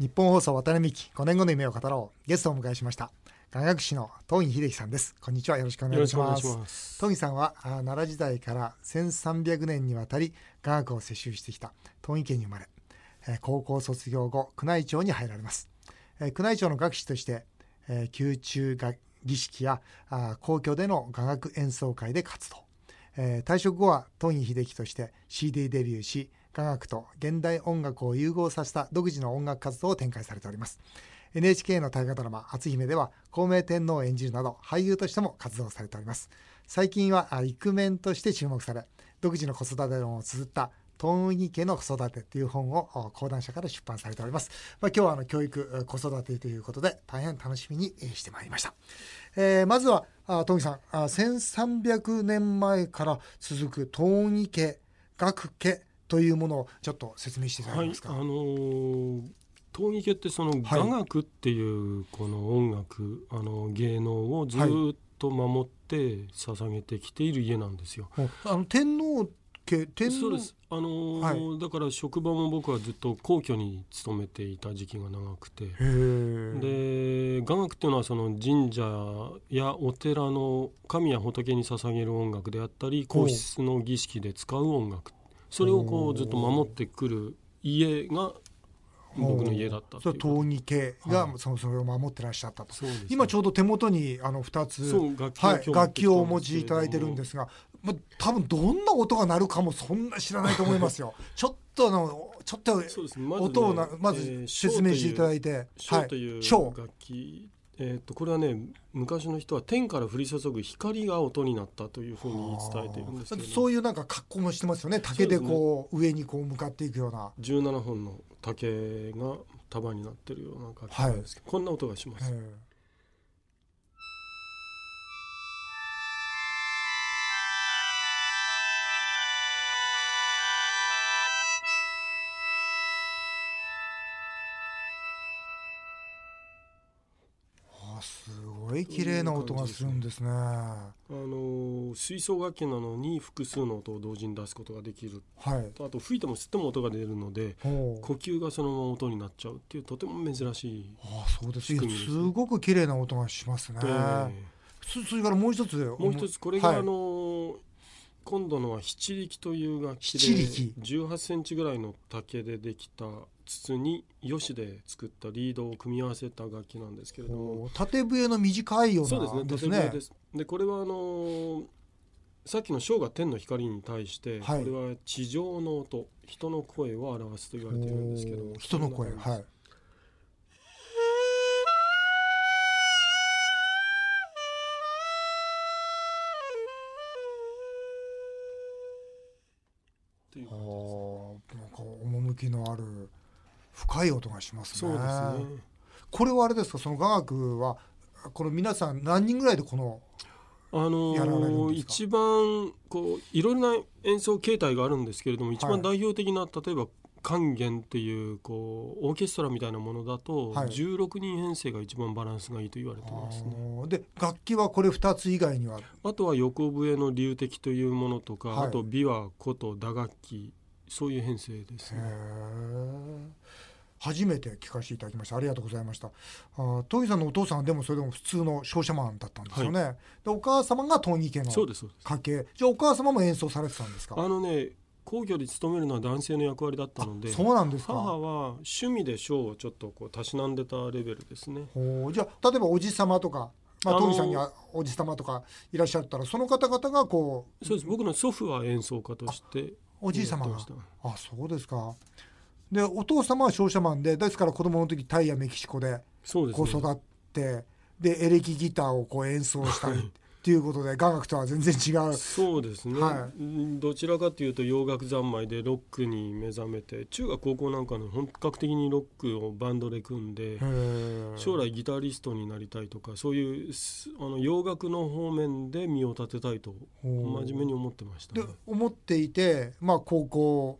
日本放送渡辺美希5年後の夢を語ろう。ゲストをお迎えしました。雅楽師の東儀秀樹さんです。こんにちは。よろしくお願いします。東儀さんは奈良時代から1300年にわたり雅楽を摂取してきた東儀家に生まれ高校卒業後宮内庁に入られます。宮内庁の楽師として宮中儀式や皇居での雅楽演奏会で活動。退職後は東儀秀樹として CD デビューし科学と現代音楽を融合させた独自の音楽活動を展開されております NHK の大河ドラマ「篤姫」では孔明天皇を演じるなど俳優としても活動されております最近はイクメンとして注目され独自の子育て論を綴った東儀家の子育てという本を講談社から出版されております。まあ、今日はあの教育子育てということで大変楽しみにしてまいりました。えー、まずは東儀さんあ1300年前から続く東儀家学家というものをちょっと説明していただけますか？はい、あのー東儀家ってその雅楽っていうこの音楽、はい、あの芸能をずっと守って捧げてきている家なんですよ。はい、あの天皇家天皇そうです。あのーはい、だから職場も僕はずっと皇居に勤めていた時期が長くて。で雅楽っていうのはその神社やお寺の神や仏に捧げる音楽であったり皇室の儀式で使う音楽それをこうずっと守ってくる家が僕の家だったそれ東儀家がそれを守ってらっしゃったと、はい、今ちょうど手元にあの2つ楽器,、はい、楽器をお持ちいただいてるんですが、まあ、多分どんな音が鳴るかもそんな知らないと思いますよ。ちょっとのちょっと音をなまず説明していただいて、はい、楽器えー、とこれはね昔の人は天から降り注ぐ光が音になったというふうに伝えているんですけどそういうなんか格好もしてますよね。竹でこう、ね、上にこう向かっていくような。17本の竹が束になってるような楽器なんですけど、はい、こんな音がします。ごい綺麗な音がするんですね。あの吹奏楽器なのに複数の音を同時に出すことができる。はい。あと吹いても吸っても音が出るので、呼吸がそのまま音になっちゃうっていうとても珍しい。ああそうです。すごく綺麗な音がしますね。そそれからもう一つもう一つこれが、はい、あの今度のは七力という楽器で18センチぐらいの竹でできた筒に吉で作ったリードを組み合わせた楽器なんですけれども。縦笛の短いようなそうですね縦笛です。でこれはあのさっきの小が天の光に対して、はい、これは地上の音人の声を表すと言われているんですけど人の声はいいうなんか趣のある深い音がしますね。そうですね。これはあれですか、その雅楽はこの皆さん何人ぐらいでこのあのー、一番こういろいろな演奏形態があるんですけれども、一番代表的な、例えば管弦っていうこうオーケストラみたいなものだと、はい、16人編成が一番バランスがいいと言われてますね。で楽器はこれ2つ以外には？あとは横笛の流笛というものとか、はい、あと琵琶琴打楽器そういう編成ですね。初めて聞かせていただきました。ありがとうございました。あトギさんのお父さんはでもそれでも普通の商社マンだったんですよね、はい、でお母様がトギ家の家系。じゃあお母様も演奏されてたんですか？あのね皇居で勤めるのは男性の役割だったのでそうなんですか。母は趣味で書をちょっとこうたしなんでたレベルですね。じゃあ例えばおじ様とかまあ、トミさんにはおじ様とかいらっしゃったらその方々がこうそうです。僕の祖父は演奏家としておじい様が？あそうですか。でお父様は商社マンでですから子供の時タイやメキシコでこう育ってで、エレキギターをこう演奏したり っていうことで雅楽とは全然違う。そうですね、はい、どちらかというと洋楽三昧でロックに目覚めて中学高校なんかの本格的にロックをバンドで組んで将来ギタリストになりたいとかそういうあの洋楽の方面で身を立てたいと真面目に思ってました、ね、で思っていて、まあ、高校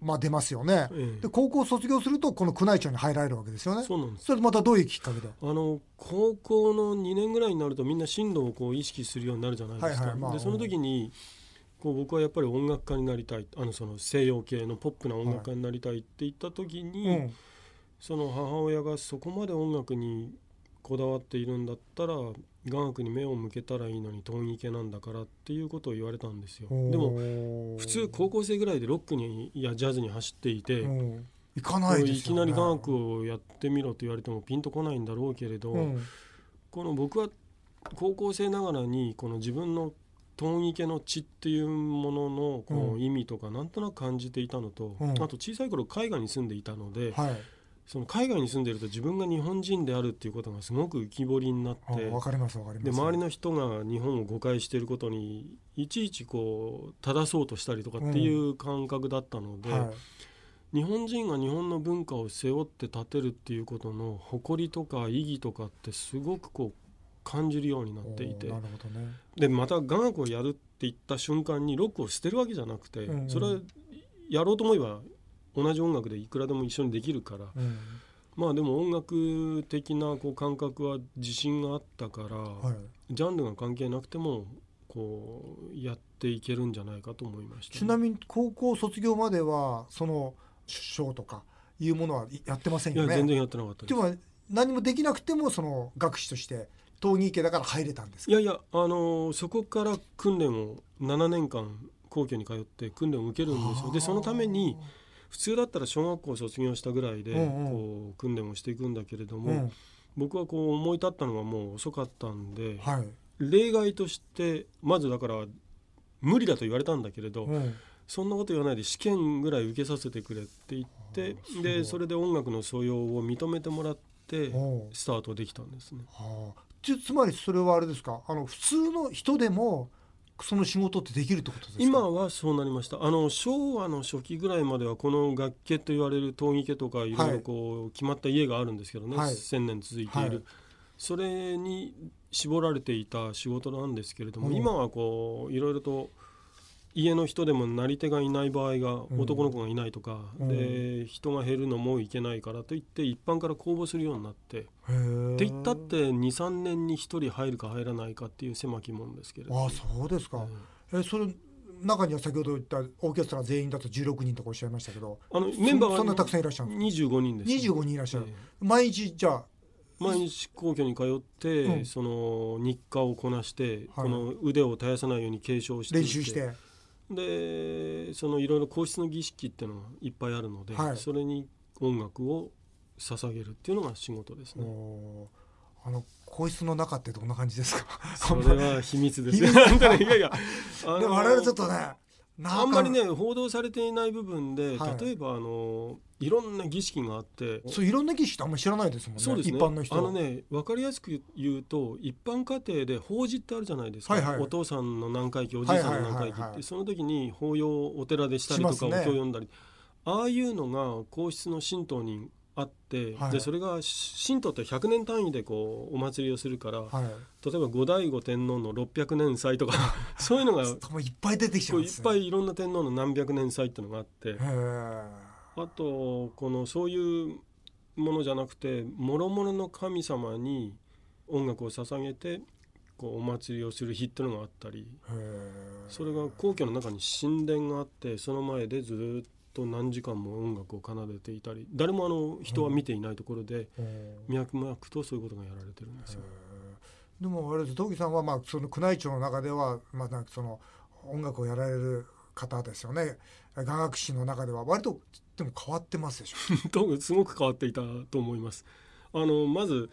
まあ、出ますよね、ええ、で高校卒業するとこの宮内庁に入られるわけですよね。そうなんです。それまたどういうきっかけで？あの高校の2年ぐらいになるとみんな進路をこう意識するようになるじゃないですか、はいはい。まあ、でその時にこう僕はやっぱり音楽家になりたいあのその西洋系のポップな音楽家になりたいって言った時に、はいうん。その母親がそこまで音楽にこだわっているんだったら雅楽に目を向けたらいいのにトン池なんだからっていうことを言われたんですよ。でも普通高校生ぐらいでロックにやジャズに走っていていかない、ね、いきなり雅楽をやってみろと言われてもピンとこないんだろうけれど、うん、この僕は高校生ながらにこの自分のトン池の血っていうもののこう意味とかなんとなく感じていたのと、うん、あと小さい頃海外に住んでいたので、はい、その海外に住んでると自分が日本人であるっていうことがすごく浮き彫りになってわかりますわかります。で周りの人が日本を誤解していることにいちいちこう正そうとしたりとかっていう感覚だったので、うんはい、日本人が日本の文化を背負って立てるっていうことの誇りとか意義とかってすごくこう感じるようになっていて、ね、でまた雅楽をやるって言った瞬間にロックを捨てるわけじゃなくて、うんうん、それはやろうと思えば同じ音楽でいくらでも一緒にできるから、うん、まあでも音楽的なこう感覚は自信があったから、はい、ジャンルが関係なくてもこうやっていけるんじゃないかと思いました、ね、ちなみに高校卒業まではその賞とかいうものはやってませんよね？全然やってなかったでも何もできなくてもその学士として東義家だから入れたんですいやいやあのー、そこから訓練を7年間皇居に通って訓練を受けるんですよ。でそのために普通だったら小学校卒業したぐらいでこう訓練をしていくんだけれども、僕はこう思い立ったのがもう遅かったんで、はい、例外としてまずだから無理だと言われたんだけれど、そんなこと言わないで試験ぐらい受けさせてくれって言ってでそれで音楽の素養を認めてもらってスタートできたんですね。はあ、つまりそれはあれですか？あの普通の人でもその仕事ってできるってことですか？今はそうなりました。あの昭和の初期ぐらいまではこの楽家と言われる闘技家とかいろいろこう決まった家があるんですけどね、はい、1,000年続いている、はい、それに絞られていた仕事なんですけれども、うん、今はこういろいろと家の人でもなり手がいない場合が男の子がいないとか、うん、で人が減るのもいけないからといって一般から公募するようになってって言ったって23年に1人入るか入らないかっていう狭きもんですけれど、あそうですか、えそれ中には先ほど言ったオーケストラ全員だと16人とかおっしゃいましたけどあのメンバーはそんなたくさんいらっしゃるんですか？25人です、25人いらっしゃる、え毎日じゃあ毎日皇居に通って、うん、その日課をこなして、はい、この腕を絶やさないように継承して練習してでそのいろいろ皇室の儀式っていうのがいっぱいあるので、はい、それに音楽を捧げるっていうのが仕事ですね。あの皇室の中ってどんな感じですか？それは秘密です ね。いやいや、でも我々ちょっとね、あんまりね報道されていない部分で、はい、例えばあのいろんな儀式があってそういろんな儀式ってあんまり知らないですもんねそうですね。一般の人。あのね分かりやすく言うと一般家庭で法事ってあるじゃないですか、はいはい、お父さんの何回忌おじいさんの何回忌って、はいはいその時に法要お寺でしたりとか、お経を読んだり。ああいうのが皇室の神道にあって、はい、でそれが神道って100年単位でこうお祭りをするから、はい、例えば後醍醐天皇の600年祭とか そういうのがいっぱい出てきちゃうんね、いっぱいいろんな天皇の何百年祭っていうのがあってあとこのそういうものじゃなくて諸々の神様に音楽を捧げてこうお祭りをする日っていうのがあったりそれが皇居の中に神殿があってその前でずっと何時間も音楽を奏でていたり誰もあの人は見ていないところで脈々とそういうことがやられてるんですよ。でもあれです東木さんはまあその宮内庁の中ではまあなんかその音楽をやられる方ですよね。雅楽師の中では割とでも変わってますでしょ？すごく変わっていたと思います。あのまず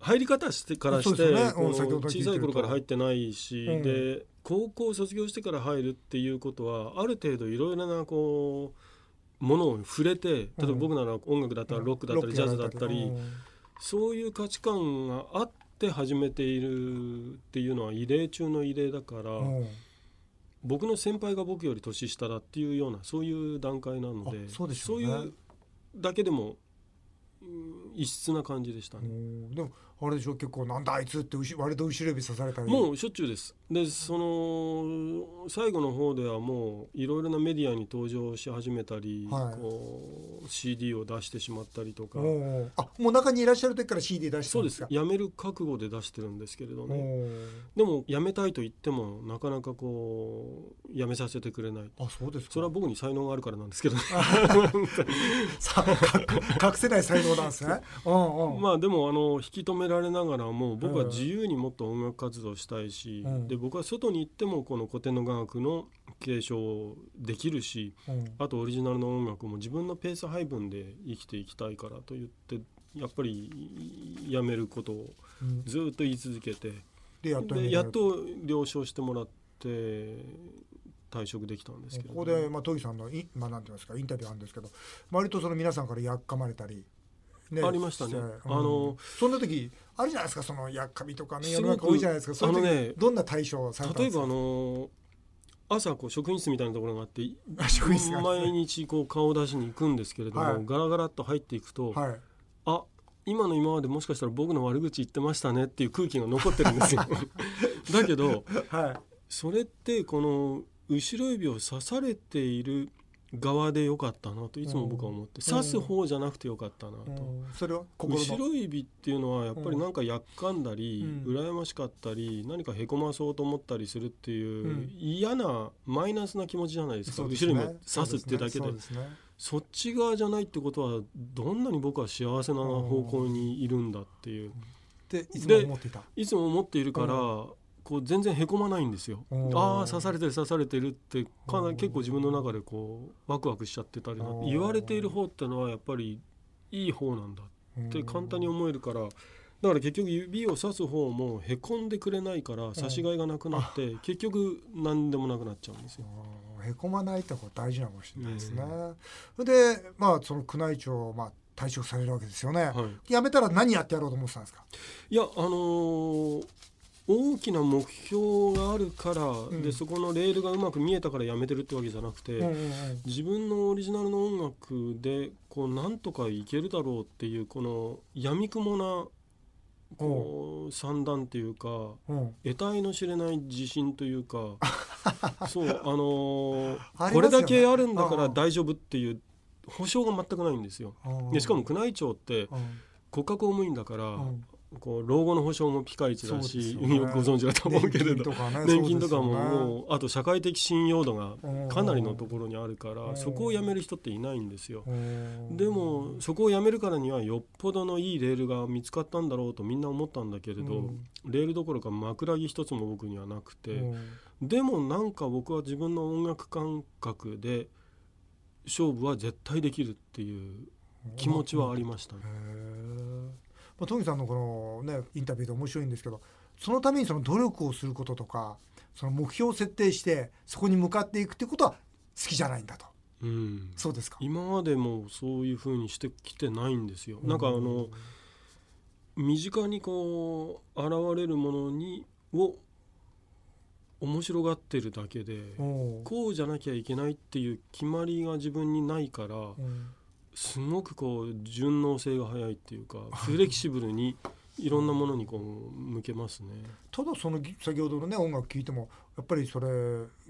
入り方してからして、ね、小さい頃から入ってないし、うん、で高校卒業してから入るっていうことはある程度いろいろなこうものを触れて例えば僕なら音楽だったらロックだったり。ジャズだったりそういう価値観があって始めているっていうのは異例中の異例だから僕の先輩が僕より年下だっていうようなそういう段階なのでそういうだけでも異質な感じでしたね。でもあれでしょ結構なんだあいつって割と後ろ指刺されたり。もうしょっちゅうですでその最後の方ではもういろいろなメディアに登場し始めたり、はい、こう CD を出してしまったりとか。あもう中にいらっしゃる時から CD 出してそうです。やめる覚悟で出してるんですけれどねでもやめたいと言ってもなかなかこうやめさせてくれない。あそうですそれは僕に才能があるからなんですけどね。隠せない才能なんですね。まあでもあの引き止められながらも僕は自由にもっと音楽活動したいし、うん、で僕は外に行ってもこの古典の雅楽の継承できるし、うん、あとオリジナルの音楽も自分のペース配分で生きていきたいからと言ってやっぱりやめることをずっと言い続けて、うん、でやっとやっと了承してもらって退職できたんですけど、ね、ここで、まあ、トギさんのい、まあ、なんて言いますかインタビューあるんですけど割とその皆さんからやっかまれたりね、ありましたね、うん、あのそんな時あるじゃないですかそのやっかみとかね世の中多いじゃないですか。そのねどんな対処されたんですか？例えばあの朝こう職員室みたいなところがあって。毎日こう顔を出しに行くんですけれども、はい、ガラガラっと入っていくと、はい、あ今の今までもしかしたら僕の悪口言ってましたねっていう空気が残ってるんですよ。だけど、はい、それってこの後ろ指を刺されている側でよかったなといつも僕は思って、刺す方じゃなくてよかったなと、それは後ろ指っていうのはやっぱりなんかやっかんだり、うん、羨ましかったり何かへこまそうと思ったりするっていう嫌なマイナスな気持ちじゃないですか、後ろ指刺すってだけで。そっち側じゃないってことはどんなに僕は幸せな方向にいるんだっていう。でいつも思っているから、こう全然へこまないんですよ。ああ刺されてる刺されてるってかなり結構自分の中でこうワクワクしちゃってたりな言われている方ってのはやっぱりいい方なんだって簡単に思えるからだから結局指を刺す方もへこんでくれないから刺しがいがなくなって結局何でもなくなっちゃうんですよ。へこまないってこ大事なかもしれないですね。でまあその宮内庁まあ退職されるわけですよね、はい、辞めたら何やってやろうと思ってたんですか？いやあのー大きな目標があるから、うん、でそこのレールがうまく見えたからやめてるってわけじゃなくて、うんうんうん、自分のオリジナルの音楽でこうなんとかいけるだろうっていうこのやみくもなこう算段っていうか、得体の知れない自信というか そうあのーね、これだけあるんだから大丈夫っていう保証が全くないんですよ。でしかも宮内庁って国家公務員だから、こう老後の保障もピカイチだし、ね、よくご存知だと思うけれど年金とかももうあと社会的信用度がかなりのところにあるからそこをやめる人っていないんですよ。でもそこをやめるからにはよっぽどのいいレールが見つかったんだろうとみんな思ったんだけれどレールどころか枕木一つも僕にはなくてでもなんか僕は自分の音楽感覚で勝負は絶対できるっていう気持ちはありましたね。まあ、トミさんのこの、ね、インタビューで面白いんですけどそのためにその努力をすることとかその目標を設定してそこに向かっていくっていうことは好きじゃないんだと。うん、そうですか？今までもそういうふうにしてきてないんですよ。なんかあの身近にこう現れるものにを面白がってるだけでこうじゃなきゃいけないっていう決まりが自分にないから、すごくこう順応性が早いっていうか フレキシブルにいろんなものにこう向けますね。ただその先ほどのね音楽聴いてもやっぱりそれ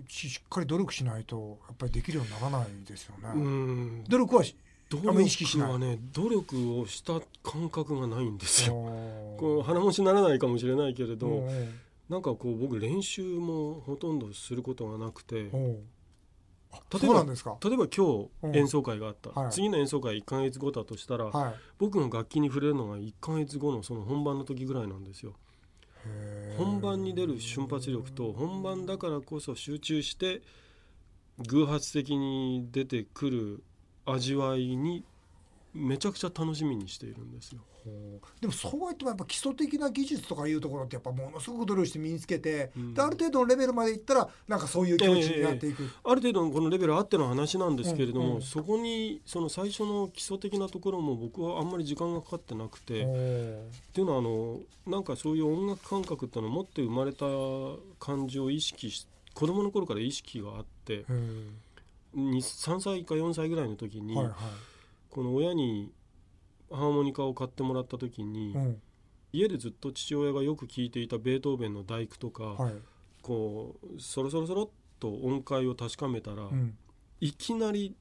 しっかり努力しないとやっぱりできるようにならないですよね。うん努力は努力はね努力をした感覚がないんですよ。こう鼻持ちならないかもしれないけれど、なんかこう僕練習もほとんどすることがなくて。例えば例えば今日演奏会があった、うんはい、次の演奏会1か月後だとしたら、はい、僕の楽器に触れるのが1か月後のその本番の時ぐらいなんですよ。本番に出る瞬発力と本番だからこそ集中して偶発的に出てくる味わいにめちゃくちゃ楽しみにしているんですよ。でもそうやってやっぱ基礎的な技術とかいうところってやっぱものすごく努力して身につけて、うん、である程度のレベルまでいったらなんかそういう気持ちになっていく、えー、ある程度のこのレベルあっての話なんですけれども、うんうん、そこにその最初の基礎的なところも僕はあんまり時間がかかってなくてっていうのはあのなんかそういう音楽感覚っていうのを持って生まれた感じを意識し子供の頃から意識があって、3歳か4歳ぐらいの時に、はいはい、この親にハーモニカを買ってもらった時に、うん、家でずっと父親がよく聴いていたベートーベンの大工とか、はい、こうそろそろそろっと音階を確かめたら、うん、いきなり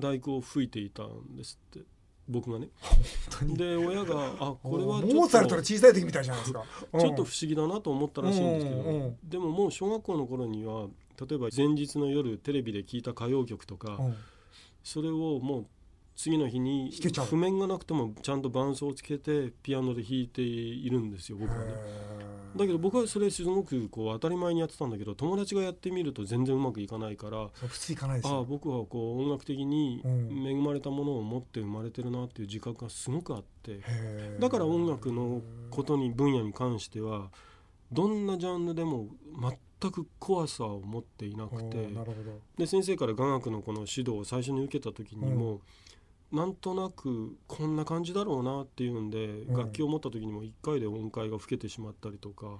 大工を吹いていたんですって僕がね。で親があ これはモーツァルトの小さい時みたいじゃないですか。ちょっと不思議だなと思ったらしいんですけどでももう小学校の頃には例えば前日の夜テレビで聴いた歌謡曲とかそれをもう次の日に譜面がなくてもちゃんと伴奏をつけてピアノで弾いているんですよ僕はね。だけど僕はそれすごくこう当たり前にやってたんだけど友達がやってみると全然うまくいかないから普通いかないですあ僕はこう音楽的に恵まれたものを持って生まれてるなっていう自覚がすごくあってだから音楽のことに分野に関してはどんなジャンルでも全く怖さを持っていなくて。で先生から雅楽のこの指導を最初に受けた時にも、なんとなくこんな感じだろうなっていうんで、楽器を持った時にも1回で音階が吹けてしまったりとか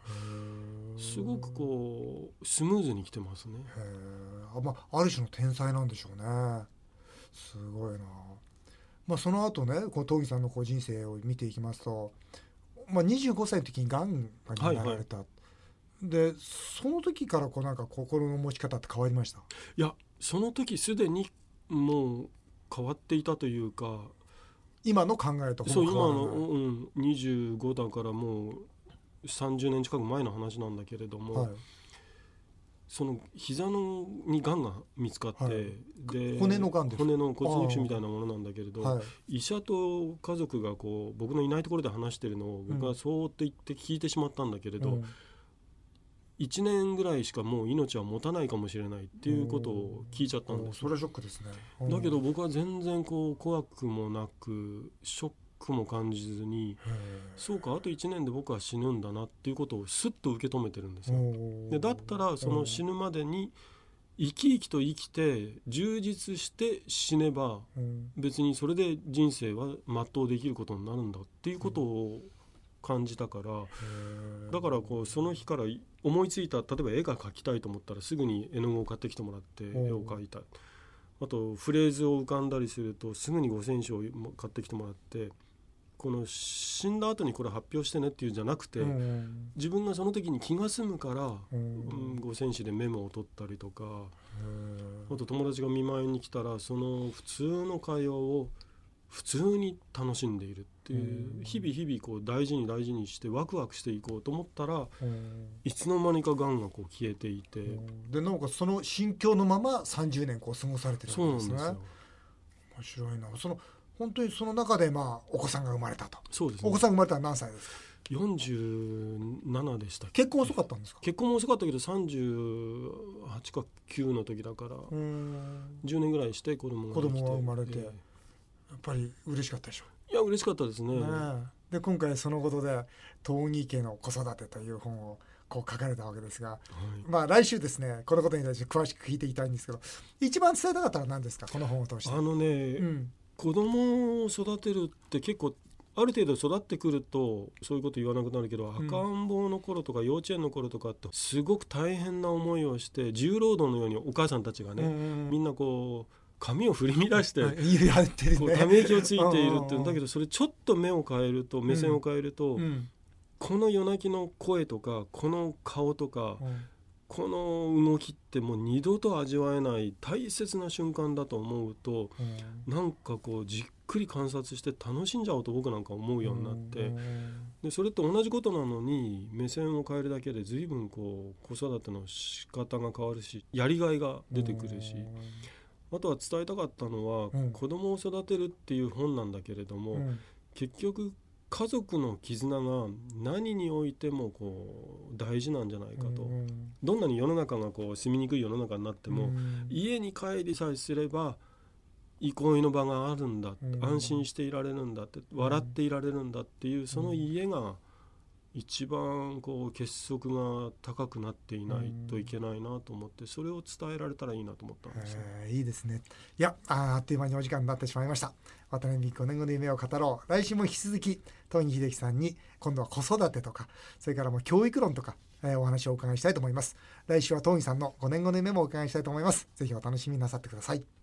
すごくこうスムーズにきてますね。あ,、まあ、ある種の天才なんでしょうね。すごいな、まあ、その後ねこの東儀さんのこう人生を見ていきますと、まあ、25歳の時にがんがになられた、はいはい、でその時からこうなんか心の持ち方って変わりました？いやその時すでにもう変わっていたというか今の考えとそう今の、うん、25だからもう30年近く前の話なんだけれども、はい、その膝のにがんが見つかって、はい、で骨のがん骨の骨肉腫みたいなものなんだけれど、はい、医者と家族がこう僕のいないところで話してるのを僕はそうって言って聞いてしまったんだけれど、うん1年ぐらいしかもう命は持たないかもしれないっていうことを聞いちゃったんです。それはショックですね。だけど僕は全然こう怖くもなくショックも感じずにそうかあと1年で僕は死ぬんだなっていうことをすっと受け止めてるんですよ。でだったらその死ぬまでに生き生きと生きて充実して死ねば別にそれで人生は全うできることになるんだっていうことを感じたからだからこうその日から思いついた例えば絵が描きたいと思ったらすぐに絵の具を買ってきてもらって絵を描いたあとフレーズを浮かんだりするとすぐに五線紙を買ってきてもらってこの死んだ後にこれ発表してねっていうんじゃなくて自分がその時に気が済むから五線紙でメモを取ったりとかあと友達が見舞いに来たらその普通の会話を普通に楽しんでいるっていう日々日々こう大事に大事にしてワクワクしていこうと思ったらいつの間にかがんがこう消えていて。でなおかつその心境のまま30年こう過ごされてるんですね。面白いな。その本当にその中でまあお子さんが生まれたと。そうです、ね、お子さん生まれたら何歳ですか？47でした結婚遅かったんですか？結婚も遅かったけど38か9の時だから10年ぐらいして子供が子供が生まれて、えーやっぱり嬉しかったでしょ。いや嬉しかったですね、ね、で今回そのことで「東義家の子育て」という本をこう書かれたわけですが、はい、まあ来週ですねこのことに対して詳しく聞いていきたいんですけど一番伝えたかったら何ですか？この本を通して。あのね、うん、子供を育てるって結構ある程度育ってくるとそういうこと言わなくなるけど、赤ん坊の頃とか幼稚園の頃とかってすごく大変な思いをして重労働のようにお母さんたちがね、みんなこう髪を振り乱して、ため息をついているってだけどそれちょっと目を変えると目線を変えると、この夜泣きの声とかこの顔とか、この動きってもう二度と味わえない大切な瞬間だと思うと、うなんかこうじっくり観察して楽しんじゃおうと僕なんか思うようになって、でそれって同じことなのに目線を変えるだけで随分こう子育ての仕方が変わるしやりがいが出てくるし。あとは伝えたかったのは、うん、子供を育てるっていう本なんだけれども、うん、結局家族の絆が何においてもこう大事なんじゃないかと、うん、どんなに世の中がこう住みにくい世の中になっても、うん、家に帰りさえすれば憩いの場があるんだ、うん、安心していられるんだって笑っていられるんだっていうその家が一番こう結束が高くなっていないといけないなと思ってそれを伝えられたらいいなと思ったんですよ、えー、いいですね。いやあっという間にお時間になってしまいました。渡辺美5年後の夢を語ろう。来週も引き続き東木秀樹さんに今度は子育てとかそれからもう教育論とか、えー、お話をお伺いしたいと思います。来週は東木さんの5年後の夢もお伺いしたいと思います。ぜひお楽しみなさってください